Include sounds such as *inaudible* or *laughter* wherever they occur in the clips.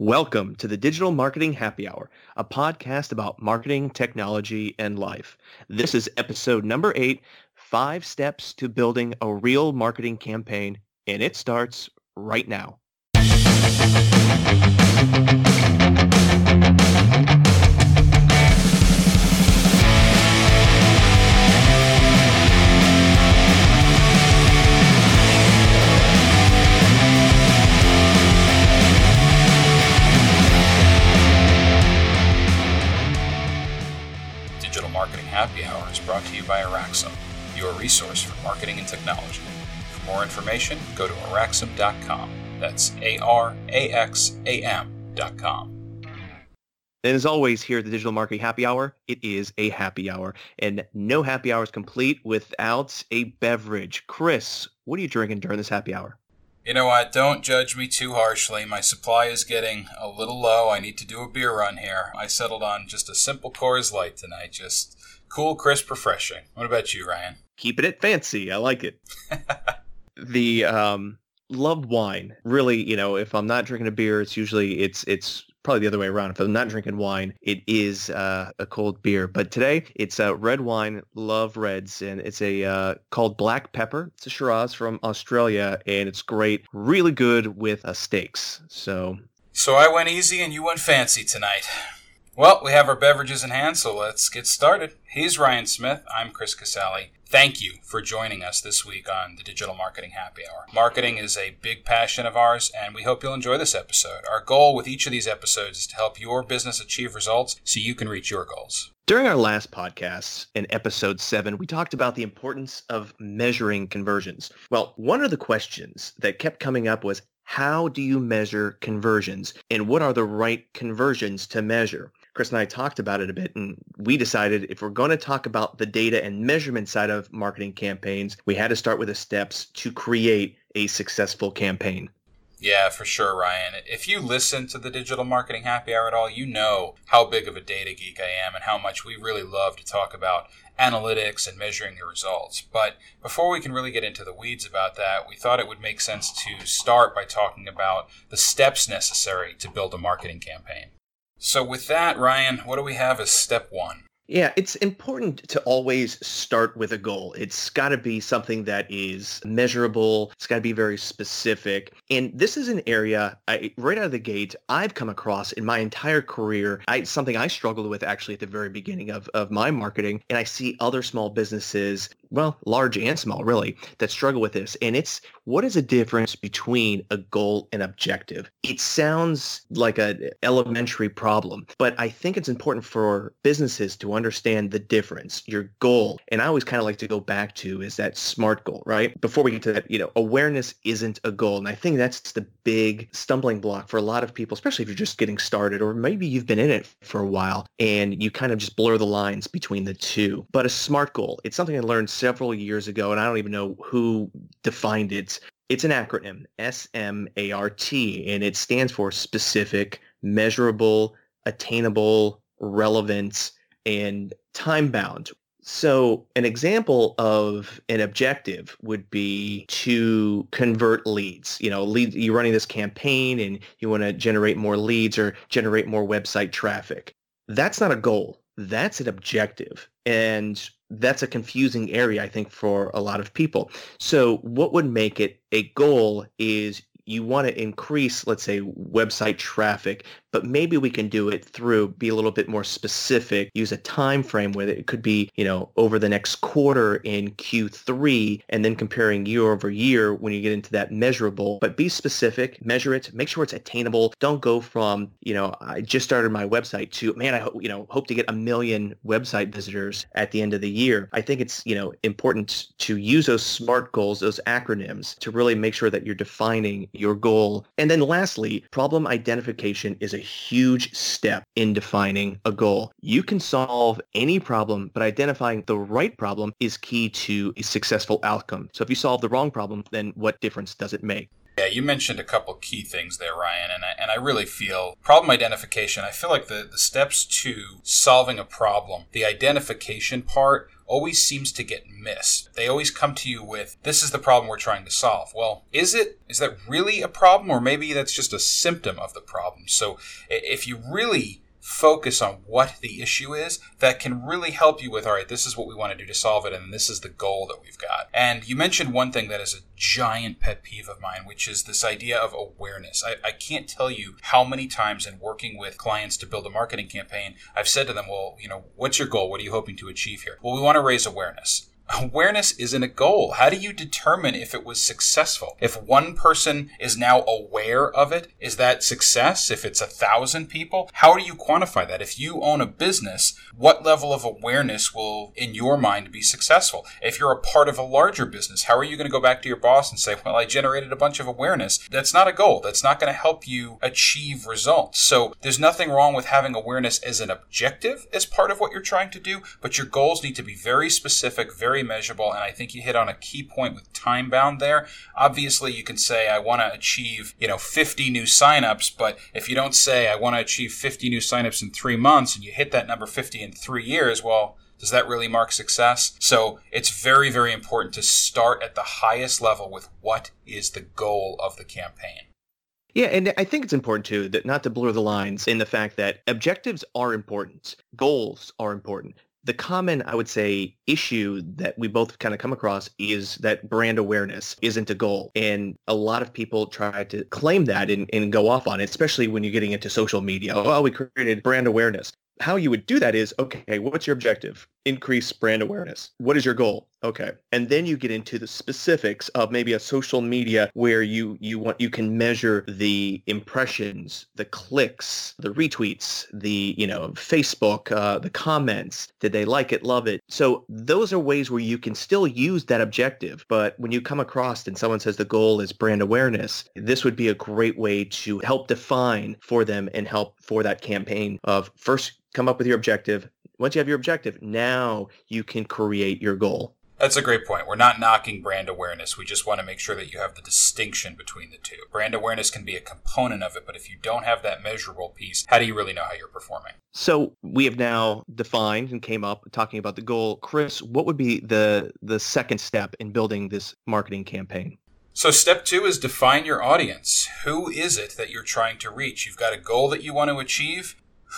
Welcome to the Digital Marketing Happy Hour, a podcast about marketing, technology, and life. This is episode number eight, five steps to building a real marketing campaign, and it starts right now. Is brought to you by Araxam, your resource for marketing and technology. For more information, go to araxam.com. That's A R A X A M.com. And as always, here at the Digital Marketing Happy Hour, it is a happy hour. And no happy hour is complete without a beverage. Chris, what are you drinking during this happy hour? You know what? Don't judge me too harshly. My supply is getting a little low. I need to do a beer run here. I settled on just a simple Coors Light tonight. Just cool, crisp, refreshing. What about you, Ryan? Keeping it fancy. I like it. *laughs* the um, love wine. Really, you know, if I'm not drinking a beer, it's usually it's it's probably the other way around. If I'm not drinking wine, it is uh, a cold beer. But today it's a red wine. Love reds, and it's a uh, called Black Pepper. It's a Shiraz from Australia, and it's great. Really good with uh, steaks. So So I went easy and you went fancy tonight. Well, we have our beverages in hand, so let's get started. He's Ryan Smith. I'm Chris Casale. Thank you for joining us this week on the Digital Marketing Happy Hour. Marketing is a big passion of ours, and we hope you'll enjoy this episode. Our goal with each of these episodes is to help your business achieve results so you can reach your goals. During our last podcast, in episode seven, we talked about the importance of measuring conversions. Well, one of the questions that kept coming up was, how do you measure conversions? And what are the right conversions to measure? Chris and I talked about it a bit, and we decided if we're going to talk about the data and measurement side of marketing campaigns, we had to start with the steps to create a successful campaign. Yeah, for sure, Ryan. If you listen to the Digital Marketing Happy Hour at all, you know how big of a data geek I am and how much we really love to talk about analytics and measuring your results. But before we can really get into the weeds about that, we thought it would make sense to start by talking about the steps necessary to build a marketing campaign. So, with that, Ryan, what do we have as step one? Yeah, it's important to always start with a goal. It's got to be something that is measurable. It's got to be very specific. And this is an area I, right out of the gate I've come across in my entire career. I, something I struggled with actually at the very beginning of, of my marketing. And I see other small businesses, well, large and small really, that struggle with this. And it's what is the difference between a goal and objective? It sounds like an eh, elementary problem, but I think it's important for businesses to understand the difference, your goal. And I always kind of like to go back to is that SMART goal, right? Before we get to that, you know, awareness isn't a goal. And I think that's the big stumbling block for a lot of people, especially if you're just getting started or maybe you've been in it for a while and you kind of just blur the lines between the two. But a SMART goal, it's something I learned several years ago and I don't even know who defined it. It's an acronym, S-M-A-R-T, and it stands for specific, measurable, attainable, relevant, and time bound. So an example of an objective would be to convert leads. You know, lead, you're running this campaign and you want to generate more leads or generate more website traffic. That's not a goal. That's an objective. And that's a confusing area, I think, for a lot of people. So what would make it a goal is you want to increase, let's say, website traffic, but maybe we can do it through be a little bit more specific, use a time frame with it. It could be, you know, over the next quarter in Q3 and then comparing year over year when you get into that measurable, but be specific, measure it, make sure it's attainable. Don't go from, you know, I just started my website to, man, I hope, you know, hope to get a million website visitors at the end of the year. I think it's, you know, important to use those SMART goals, those acronyms to really make sure that you're defining your goal. And then lastly, problem identification is a huge step in defining a goal. You can solve any problem, but identifying the right problem is key to a successful outcome. So if you solve the wrong problem, then what difference does it make? Yeah, you mentioned a couple key things there, Ryan, and I, and I really feel problem identification. I feel like the, the steps to solving a problem, the identification part always seems to get missed. They always come to you with, this is the problem we're trying to solve. Well, is it? Is that really a problem? Or maybe that's just a symptom of the problem. So if you really focus on what the issue is that can really help you with all right this is what we want to do to solve it and this is the goal that we've got. And you mentioned one thing that is a giant pet peeve of mine which is this idea of awareness. I, I can't tell you how many times in working with clients to build a marketing campaign i've said to them well you know what's your goal? What are you hoping to achieve here? Well we want to raise awareness awareness isn't a goal. How do you determine if it was successful? If one person is now aware of it, is that success? If it's a thousand people, how do you quantify that? If you own a business, what level of awareness will, in your mind, be successful? If you're a part of a larger business, how are you going to go back to your boss and say, well, I generated a bunch of awareness? That's not a goal. That's not going to help you achieve results. So there's nothing wrong with having awareness as an objective as part of what you're trying to do, but your goals need to be very specific, very very measurable. And I think you hit on a key point with time bound there. Obviously, you can say, I want to achieve, you know, 50 new signups. But if you don't say, I want to achieve 50 new signups in three months and you hit that number 50 in three years, well, does that really mark success? So it's very, very important to start at the highest level with what is the goal of the campaign. Yeah, and I think it's important too that not to blur the lines in the fact that objectives are important, goals are important the common, I would say, issue that we both kind of come across is that brand awareness isn't a goal. And a lot of people try to claim that and, and go off on it, especially when you're getting into social media. Oh, we created brand awareness how you would do that is, okay, what's your objective? Increase brand awareness. What is your goal? Okay. And then you get into the specifics of maybe a social media where you you want you can measure the impressions, the clicks, the retweets, the, you know, Facebook, uh, the comments. Did they like it, love it? So those are ways where you can still use that objective. But when you come across and someone says the goal is brand awareness, this would be a great way to help define for them and help for that campaign of first come up with your objective. Once you have your objective, now you can create your goal. That's a great point. We're not knocking brand awareness. We just want to make sure that you have the distinction between the two. Brand awareness can be a component of it, but if you don't have that measurable piece, how do you really know how you're performing? So we have now defined and came up talking about the goal. Chris, what would be the the second step in building this marketing campaign? So step two is define your audience. Who is it that you're trying to reach? You've got a goal that you want to achieve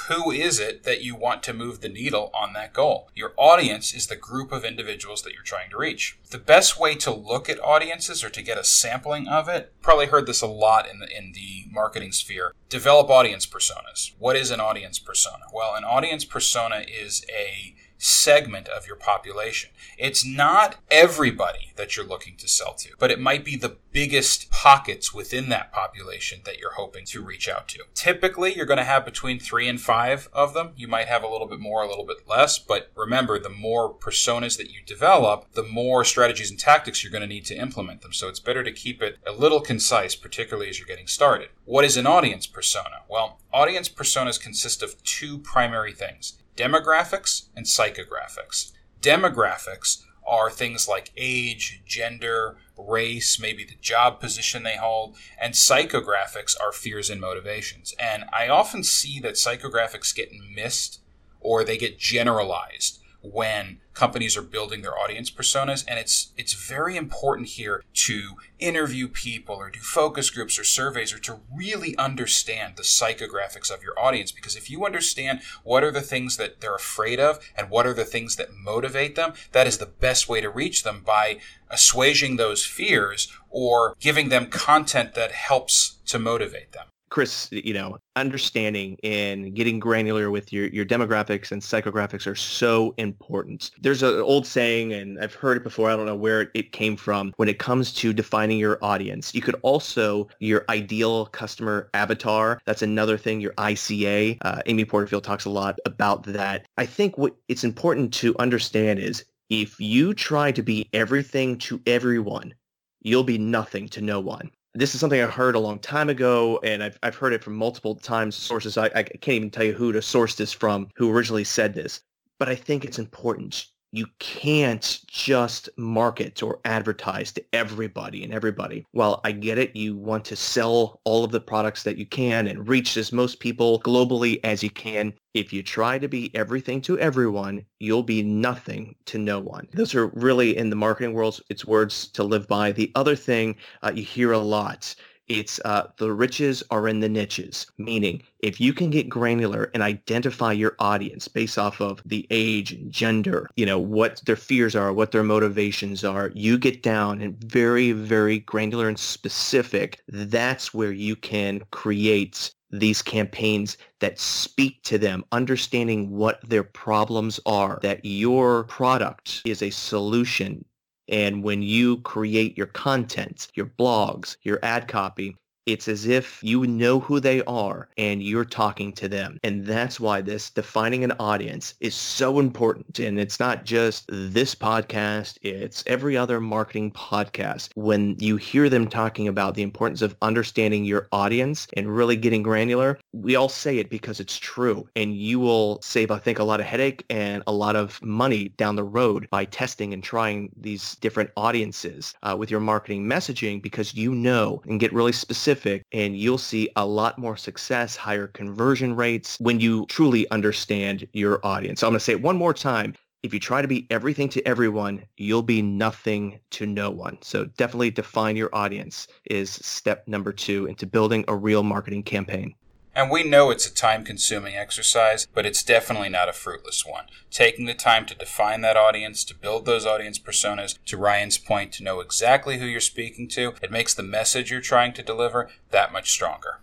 who is it that you want to move the needle on that goal? Your audience is the group of individuals that you're trying to reach. The best way to look at audiences or to get a sampling of it, probably heard this a lot in the, in the marketing sphere. Develop audience personas. What is an audience persona? Well, an audience persona is a segment of your population. It's not everybody that you're looking to sell to, but it might be the biggest pockets within that population that you're hoping to reach out to. Typically, you're going to have between three and five of them. You might have a little bit more, a little bit less, but remember, the more personas that you develop, the more strategies and tactics you're going to need to implement them. So it's better to keep it a little concise, particularly as you're getting started. What is an audience persona? Well, audience personas consist of two primary things demographics and psychographics. Demographics are things like age, gender, race, maybe the job position they hold, and psychographics are fears and motivations. And I often see that psychographics get missed or they get generalized when companies are building their audience personas and it's it's very important here to interview people or do focus groups or surveys or to really understand the psychographics of your audience. Because if you understand what are the things that they're afraid of and what are the things that motivate them that is the best way to reach them by assuaging those fears or giving them content that helps to motivate them Chris, you know, understanding and getting granular with your, your demographics and psychographics are so important. There's an old saying, and I've heard it before. I don't know where it came from. When it comes to defining your audience, you could also your ideal customer avatar. That's another thing. Your ICA. Uh, Amy Porterfield talks a lot about that. I think what it's important to understand is if you try to be everything to everyone, you'll be nothing to no one this is something I heard a long time ago, and I've, I've heard it from multiple times sources. I, I can't even tell you who to source this from, who originally said this. But I think it's important. You can't just market or advertise to everybody and everybody. While I get it, you want to sell all of the products that you can and reach as most people globally as you can. If you try to be everything to everyone, you'll be nothing to no one. Those are really in the marketing world, it's words to live by. The other thing uh, you hear a lot it's uh, the riches are in the niches, meaning if you can get granular and identify your audience based off of the age gender, you know, what their fears are, what their motivations are, you get down and very, very granular and specific. That's where you can create these campaigns that speak to them, understanding what their problems are, that your product is a solution and when you create your content, your blogs, your ad copy, it's as if you know who they are and you're talking to them. And that's why this defining an audience is so important. And it's not just this podcast, it's every other marketing podcast. When you hear them talking about the importance of understanding your audience and really getting granular, we all say it because it's true. And you will save, I think, a lot of headache and a lot of money down the road by testing and trying these different audiences uh, with your marketing messaging because you know and get really specific specific and you'll see a lot more success, higher conversion rates when you truly understand your audience. So I'm going to say it one more time. If you try to be everything to everyone, you'll be nothing to no one. So definitely define your audience is step number two into building a real marketing campaign. And we know it's a time consuming exercise, but it's definitely not a fruitless one. Taking the time to define that audience, to build those audience personas, to Ryan's point, to know exactly who you're speaking to, it makes the message you're trying to deliver that much stronger.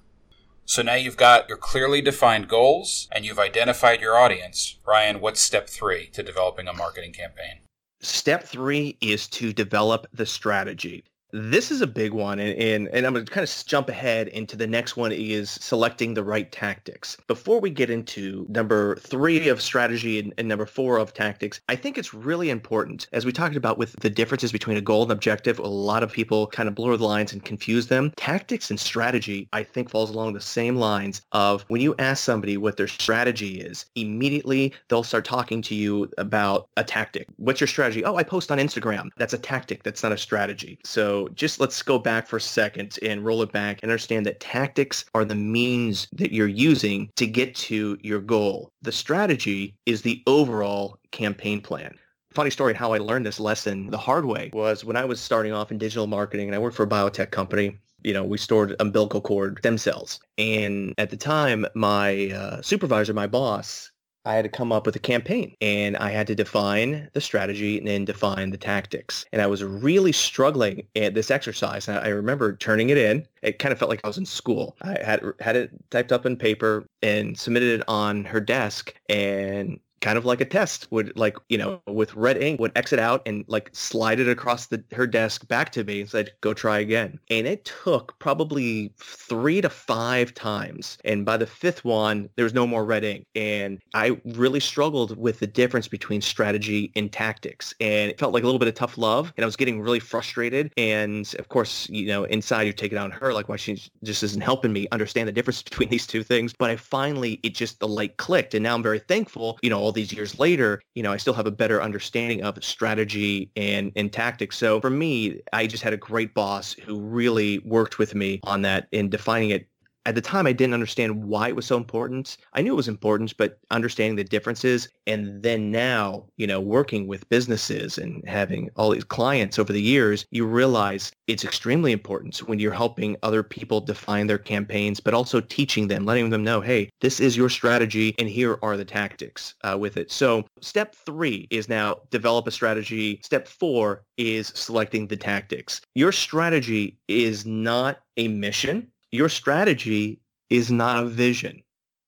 So now you've got your clearly defined goals and you've identified your audience. Ryan, what's step three to developing a marketing campaign? Step three is to develop the strategy. This is a big one, and, and, and, I'm going to kind of jump ahead into the next one is selecting the right tactics. Before we get into number three of strategy and, and, number four of tactics, I think it's really important, as we talked about with the differences between a goal and objective, a lot of people kind of blur the lines and confuse them. Tactics and strategy, I think, falls along the same lines of when you ask somebody what their strategy is, immediately they'll start talking to you about a tactic. What's your strategy? Oh, I post on Instagram. That's a tactic. That's not a strategy. So just let's go back for a second and roll it back and understand that tactics are the means that you're using to get to your goal. The strategy is the overall campaign plan funny story how I learned this lesson the hard way was when I was starting off in digital marketing and I worked for a biotech company. You know, we stored umbilical cord stem cells. And at the time, my uh, supervisor, my boss, I had to come up with a campaign and I had to define the strategy and then define the tactics. And I was really struggling at this exercise. And I remember turning it in. It kind of felt like I was in school. I had had it typed up in paper and submitted it on her desk and kind of like a test would like you know with red ink would exit out and like slide it across the her desk back to me and said go try again. And it took probably three to five times. And by the fifth one there was no more red ink. And i really struggled with the difference between strategy and tactics. And it felt like a little bit of tough love and i was getting really frustrated. And of course you know inside you take it on her like why she just isn't helping me understand the difference between these two things. But i finally it just the light clicked. And now i'm very thankful you know all these years later, you know, I still have a better understanding of strategy and, and tactics. So for me, I just had a great boss who really worked with me on that in defining it at the time I didn't understand why it was so important. I knew it was important, but understanding the differences and then now, you know, working with businesses and having all these clients over the years, you realize it's extremely important when you're helping other people define their campaigns, but also teaching them, letting them know, hey, this is your strategy and here are the tactics uh, with it. So step three is now develop a strategy. Step four is selecting the tactics. Your strategy is not a mission your strategy is not a vision.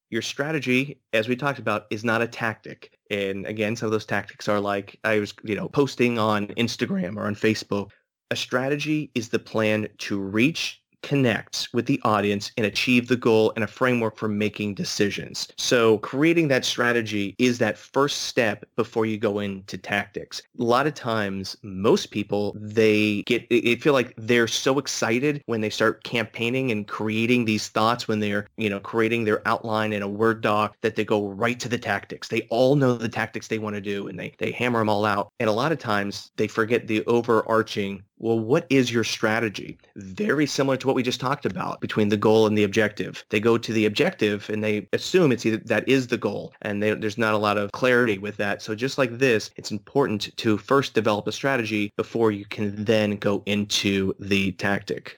Your strategy, as we talked about, is not a tactic. And again, some of those tactics are like I was, you know, posting on Instagram or on Facebook. A strategy is the plan to reach connect with the audience and achieve the goal and a framework for making decisions. So creating that strategy is that first step before you go into tactics. A lot of times, most people, they get, they feel like they're so excited when they start campaigning and creating these thoughts when they're, you know, creating their outline in a Word doc that they go right to the tactics. They all know the tactics they want to do and they, they hammer them all out. And a lot of times they forget the overarching well, what is your strategy? Very similar to what we just talked about between the goal and the objective. They go to the objective and they assume it's either that is the goal and they, there's not a lot of clarity with that. So just like this, it's important to first develop a strategy before you can then go into the tactic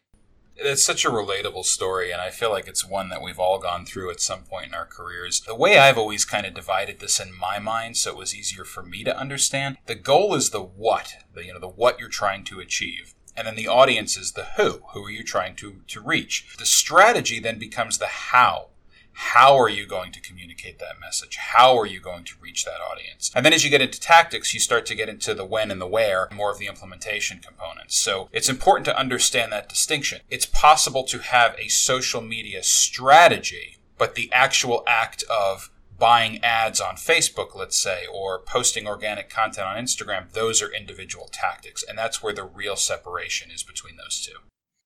it's such a relatable story, and I feel like it's one that we've all gone through at some point in our careers. The way I've always kind of divided this in my mind, so it was easier for me to understand, the goal is the what, the you know the what you're trying to achieve. And then the audience is the who. Who are you trying to, to reach? The strategy then becomes the how. How are you going to communicate that message? How are you going to reach that audience? And then as you get into tactics, you start to get into the when and the where, more of the implementation components. So it's important to understand that distinction. It's possible to have a social media strategy, but the actual act of buying ads on Facebook, let's say, or posting organic content on Instagram, those are individual tactics. And that's where the real separation is between those two.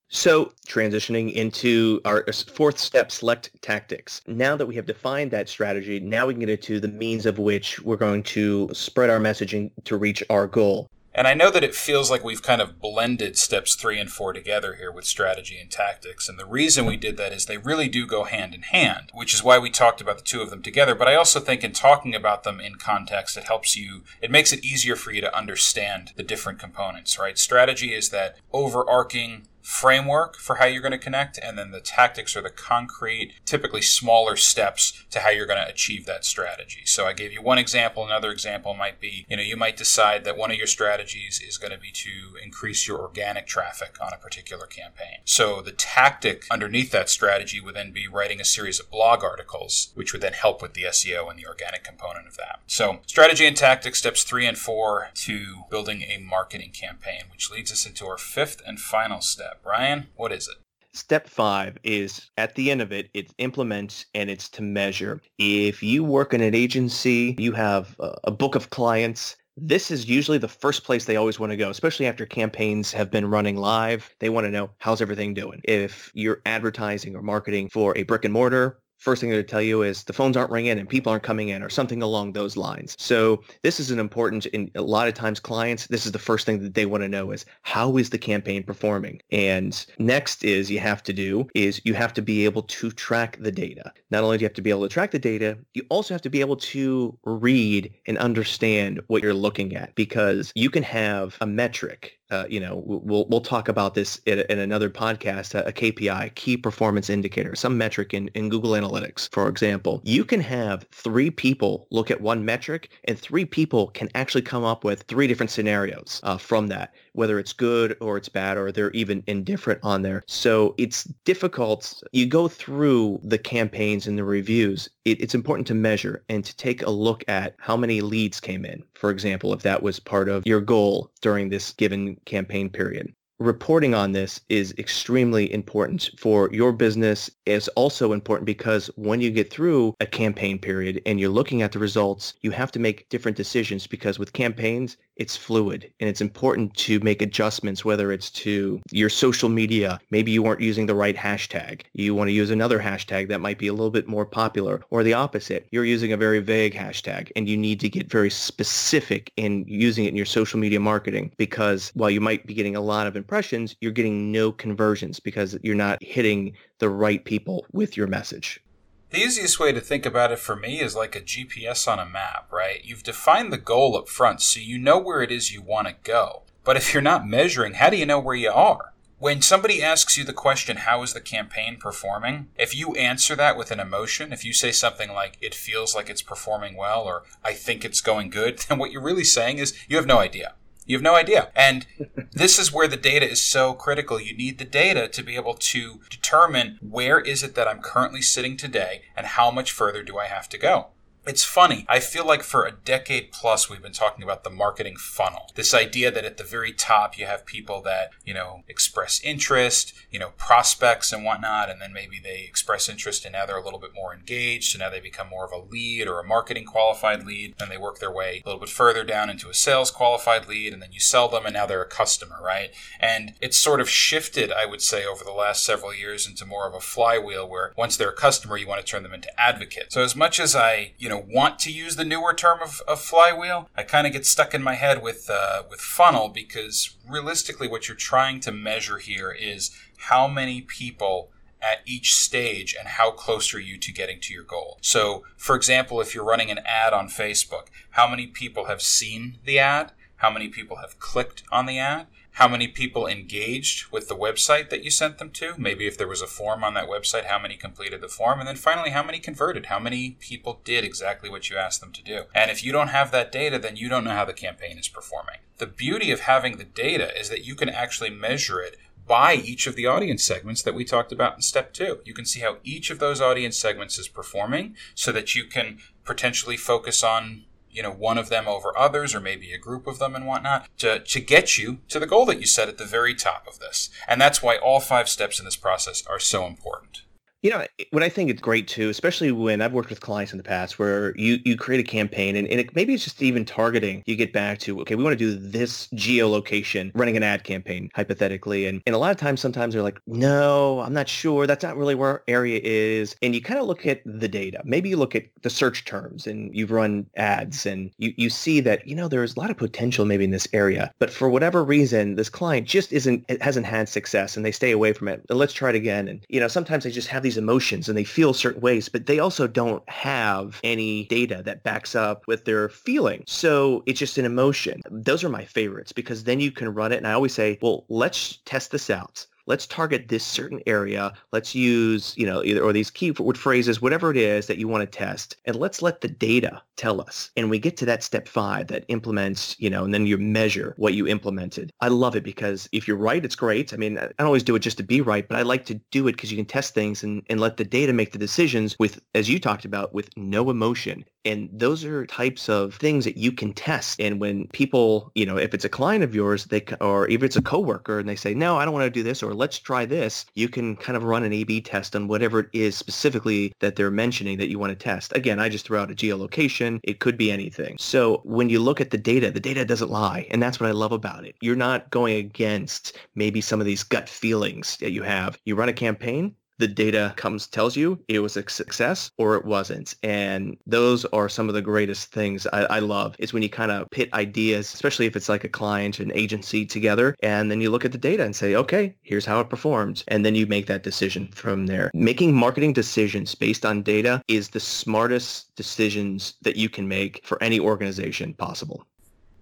So transitioning into our fourth step, select tactics. Now that we have defined that strategy, now we can get into the means of which we're going to spread our messaging to reach our goal. And I know that it feels like we've kind of blended steps three and four together here with strategy and tactics. And the reason we did that is they really do go hand in hand, which is why we talked about the two of them together. But I also think in talking about them in context, it helps you, it makes it easier for you to understand the different components, right? Strategy is that overarching framework for how you're going to connect, and then the tactics are the concrete, typically smaller steps to how you're going to achieve that strategy. So I gave you one example. Another example might be, you know, you might decide that one of your strategies is going to be to increase your organic traffic on a particular campaign. So the tactic underneath that strategy would then be writing a series of blog articles, which would then help with the SEO and the organic component of that. So strategy and tactics, steps three and four to building a marketing campaign, which leads us into our fifth and final step Ryan, what is it? Step five is at the end of it, it's implement and it's to measure. If you work in an agency, you have a book of clients, this is usually the first place they always want to go, especially after campaigns have been running live. They want to know how's everything doing. If you're advertising or marketing for a brick and mortar, first thing to tell you is the phones aren't ringing and people aren't coming in or something along those lines. So this is an important, in a lot of times clients, this is the first thing that they want to know is how is the campaign performing? And next is you have to do is you have to be able to track the data. Not only do you have to be able to track the data, you also have to be able to read and understand what you're looking at because you can have a metric uh, you know, we'll we'll talk about this in, in another podcast. A, a, KPI, key performance indicator, some metric in, in Google Analytics, for example. You can have three people look at one metric, and three people can actually come up with three different scenarios uh, from that, whether it's good or it's bad, or they're even indifferent on there. So it's difficult. You go through the campaigns and the reviews. It, it's important to measure and to take a look at how many leads came in. For example, if that was part of your goal during this given campaign period. Reporting on this is extremely important for your business. It's also important because when you get through a campaign period and you're looking at the results, you have to make different decisions because with campaigns, it's fluid and it's important to make adjustments, whether it's to your social media. Maybe you weren't using the right hashtag. You want to use another hashtag that might be a little bit more popular or the opposite. You're using a very vague hashtag and you need to get very specific in using it in your social media marketing because while you might be getting a lot of impressions, you're getting no conversions because you're not hitting the right people with your message. The easiest way to think about it for me is like a GPS on a map, right? You've defined the goal up front, so you know where it is you want to go. But if you're not measuring, how do you know where you are? When somebody asks you the question, how is the campaign performing? If you answer that with an emotion, if you say something like, it feels like it's performing well, or I think it's going good, *laughs* then what you're really saying is you have no idea. You have no idea. And this is where the data is so critical. You need the data to be able to determine where is it that I'm currently sitting today and how much further do I have to go. It's funny. I feel like for a decade plus, we've been talking about the marketing funnel. This idea that at the very top, you have people that, you know, express interest, you know, prospects and whatnot, and then maybe they express interest and now they're a little bit more engaged. So now they become more of a lead or a marketing qualified lead. and they work their way a little bit further down into a sales qualified lead, and then you sell them, and now they're a customer, right? And it's sort of shifted, I would say, over the last several years into more of a flywheel where once they're a customer, you want to turn them into advocates. So as much as I, you know, know want to use the newer term of, of flywheel, I kind of get stuck in my head with uh, with funnel because realistically, what you're trying to measure here is how many people at each stage and how close are you to getting to your goal. So, for example, if you're running an ad on Facebook, how many people have seen the ad? How many people have clicked on the ad? How many people engaged with the website that you sent them to. Maybe if there was a form on that website, how many completed the form. And then finally, how many converted? How many people did exactly what you asked them to do? And if you don't have that data, then you don't know how the campaign is performing. The beauty of having the data is that you can actually measure it by each of the audience segments that we talked about in step two. You can see how each of those audience segments is performing so that you can potentially focus on you know one of them over others or maybe a group of them and whatnot to, to get you to the goal that you set at the very top of this. And that's why all five steps in this process are so important you know, what I think is great too, especially when I've worked with clients in the past where you, you create a campaign and, and it, maybe it's just even targeting. You get back to, okay, we want to do this geolocation, running an ad campaign, hypothetically. And, and a lot of times, sometimes they're like, no, I'm not sure. That's not really where our area is. And you kind of look at the data. Maybe you look at the search terms and you've run ads and you, you see that, you know, there's a lot of potential maybe in this area. But for whatever reason, this client just isn't, hasn't had success and they stay away from it. let's try it again. And, you know, sometimes they just have these emotions and they feel certain ways, but they also don't have any data that backs up with their feeling. So it's just an emotion. Those are my favorites because then you can run it. And I always say, well, let's test this out let's target this certain area. Let's use, you know, either or these keyword phrases, whatever it is that you want to test, and let's let the data tell us. And we get to that step five that implements, you know, and then you measure what you implemented. I love it because if you're right, it's great. I mean, I don't always do it just to be right, but I like to do it because you can test things and, and let the data make the decisions with, as you talked about, with no emotion. And those are types of things that you can test. And when people, you know, if it's a client of yours, they or if it's a coworker and they say, no, I don't want to do this, or let's try this, you can kind of run an A-B test on whatever it is specifically that they're mentioning that you want to test. Again, I just throw out a geolocation. It could be anything. So when you look at the data, the data doesn't lie. And that's what I love about it. You're not going against maybe some of these gut feelings that you have. You run a campaign, the data comes tells you it was a success or it wasn't. And those are some of the greatest things I, I love is when you kind of pit ideas, especially if it's like a client and agency together, and then you look at the data and say, okay, here's how it performed. And then you make that decision from there. Making marketing decisions based on data is the smartest decisions that you can make for any organization possible.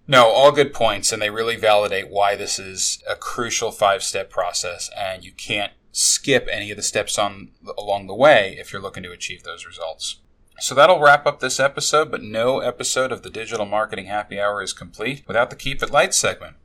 No, all good points, and they really validate why this is a crucial five step process, and you can't skip any of the steps on along the way if you're looking to achieve those results. So that'll wrap up this episode, but no episode of the Digital Marketing Happy Hour is complete without the Keep It Light segment.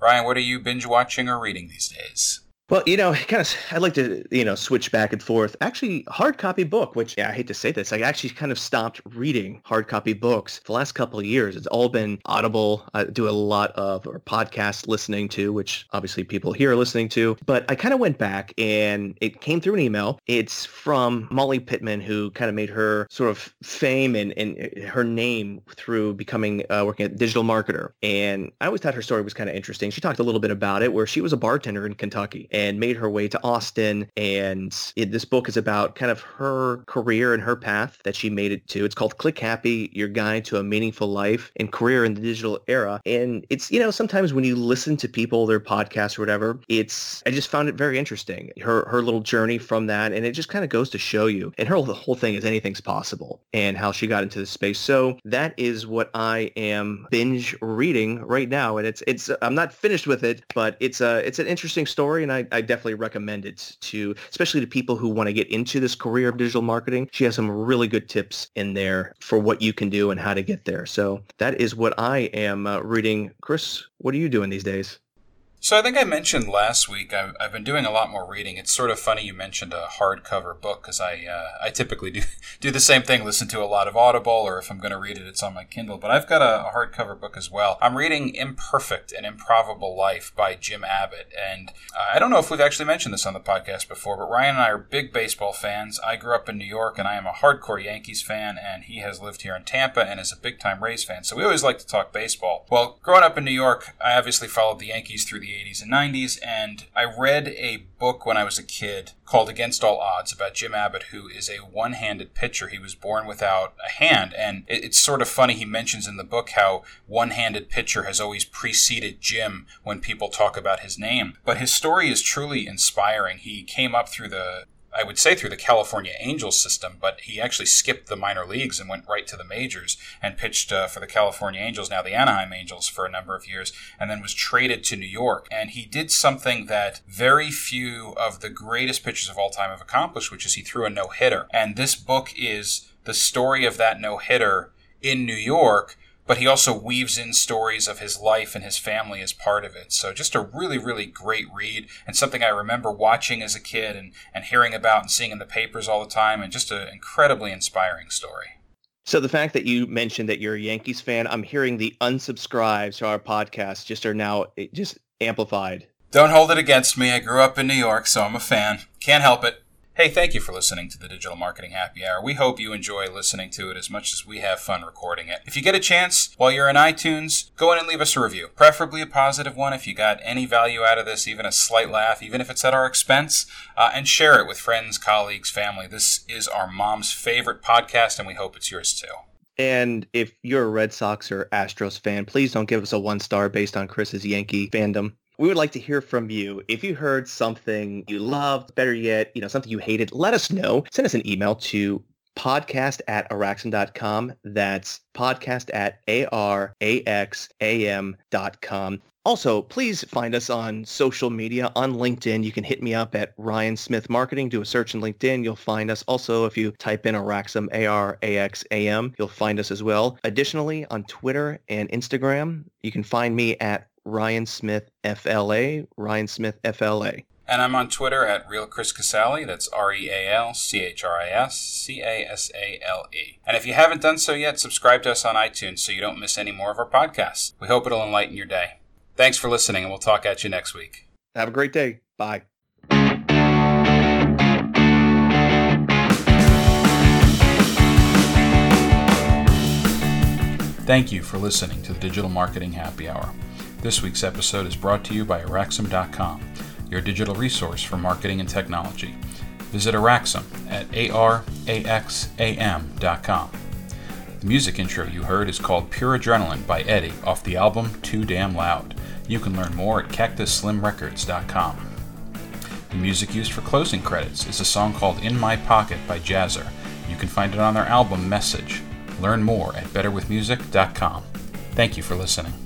Ryan, what are you binge watching or reading these days? Well, you know, kind of, I'd like to, you know, switch back and forth. Actually, hard copy book, which yeah, I hate to say this, I actually kind of stopped reading hard copy books the last couple of years. It's all been Audible. I do a lot of or podcast listening to, which obviously people here are listening to. But I kind of went back and it came through an email. It's from Molly Pittman, who kind of made her sort of fame and, and her name through becoming uh, working at digital marketer. And I always thought her story was kind of interesting. She talked a little bit about it, where she was a bartender in Kentucky and made her way to Austin. And it, this book is about kind of her career and her path that she made it to. It's called Click Happy, Your Guide to a Meaningful Life and Career in the Digital Era. And it's, you know, sometimes when you listen to people, their podcasts or whatever, it's, I just found it very interesting. Her, her little journey from that. And it just kind of goes to show you. And her the whole thing is anything's possible and how she got into the space. So that is what I am binge reading right now. And it's, it's, I'm not finished with it, but it's a, it's an interesting story. And I, I, definitely recommend it to, especially to people who want to get into this career of digital marketing. She has some really good tips in there for what you can do and how to get there. So that is what I am uh, reading. Chris, what are you doing these days? So I think I mentioned last week I've, I've, been doing a lot more reading. It's sort of funny you mentioned a hardcover book because I uh, I typically do *laughs* do the same thing, listen to a lot of Audible, or if I'm going to read it, it's on my Kindle. But I've got a, a, hardcover book as well. I'm reading Imperfect and Improbable Life by Jim Abbott, and uh, I don't know if we've actually mentioned this on the podcast before, but Ryan and I are big baseball fans. I grew up in New York, and I am a hardcore Yankees fan, and he has lived here in Tampa and is a big time Rays fan. So we always like to talk baseball. Well, growing up in New York, I obviously followed the Yankees through the 80s and 90s, and I read a book when I was a kid called Against All Odds about Jim Abbott, who is a one handed pitcher. He was born without a hand, and it's sort of funny. He mentions in the book how one handed pitcher has always preceded Jim when people talk about his name. But his story is truly inspiring. He came up through the I would say through the California Angels system, but he actually skipped the minor leagues and went right to the majors and pitched uh, for the California Angels, now the Anaheim Angels, for a number of years, and then was traded to New York. And he did something that very few of the greatest pitchers of all time have accomplished, which is he threw a no hitter. And this book is the story of that no hitter in New York but he also weaves in stories of his life and his family as part of it. So just a really, really great read and something I remember watching as a kid and, and hearing about and seeing in the papers all the time and just an incredibly inspiring story. So the fact that you mentioned that you're a Yankees fan, I'm hearing the unsubscribes to our podcast just are now just amplified. Don't hold it against me. I grew up in New York, so I'm a fan. Can't help it. Hey, thank you for listening to the Digital Marketing Happy Hour. We hope you enjoy listening to it as much as we have fun recording it. If you get a chance while you're in iTunes, go in and leave us a review, preferably a positive one if you got any value out of this, even a slight laugh, even if it's at our expense, uh, and share it with friends, colleagues, family. This is our mom's favorite podcast, and we hope it's yours too. And if you're a Red Sox or Astros fan, please don't give us a one star based on Chris's Yankee fandom. We would like to hear from you. If you heard something you loved, better yet, you know, something you hated, let us know. Send us an email to podcast at araxam.com. That's podcast at A-R-A-X-A-M.com. Also, please find us on social media on LinkedIn. You can hit me up at Ryan Smith Marketing. Do a search in LinkedIn. You'll find us. Also, if you type in Araxam, A-R-A-X-A-M, you'll find us as well. Additionally, on Twitter and Instagram, you can find me at Ryan Smith FLA, Ryan Smith FLA. And I'm on Twitter at Real Chris Casale. That's R E A L C H R I S C A S A L E. And if you haven't done so yet, subscribe to us on iTunes so you don't miss any more of our podcasts. We hope it'll enlighten your day. Thanks for listening, and we'll talk at you next week. Have a great day. Bye. Thank you for listening to the Digital Marketing Happy Hour. This week's episode is brought to you by Araxam.com, your digital resource for marketing and technology. Visit Araxam at araxam.com. The music intro you heard is called Pure Adrenaline by Eddie off the album Too Damn Loud. You can learn more at cactusslimrecords.com. The music used for closing credits is a song called In My Pocket by Jazzer. You can find it on their album Message. Learn more at betterwithmusic.com. Thank you for listening.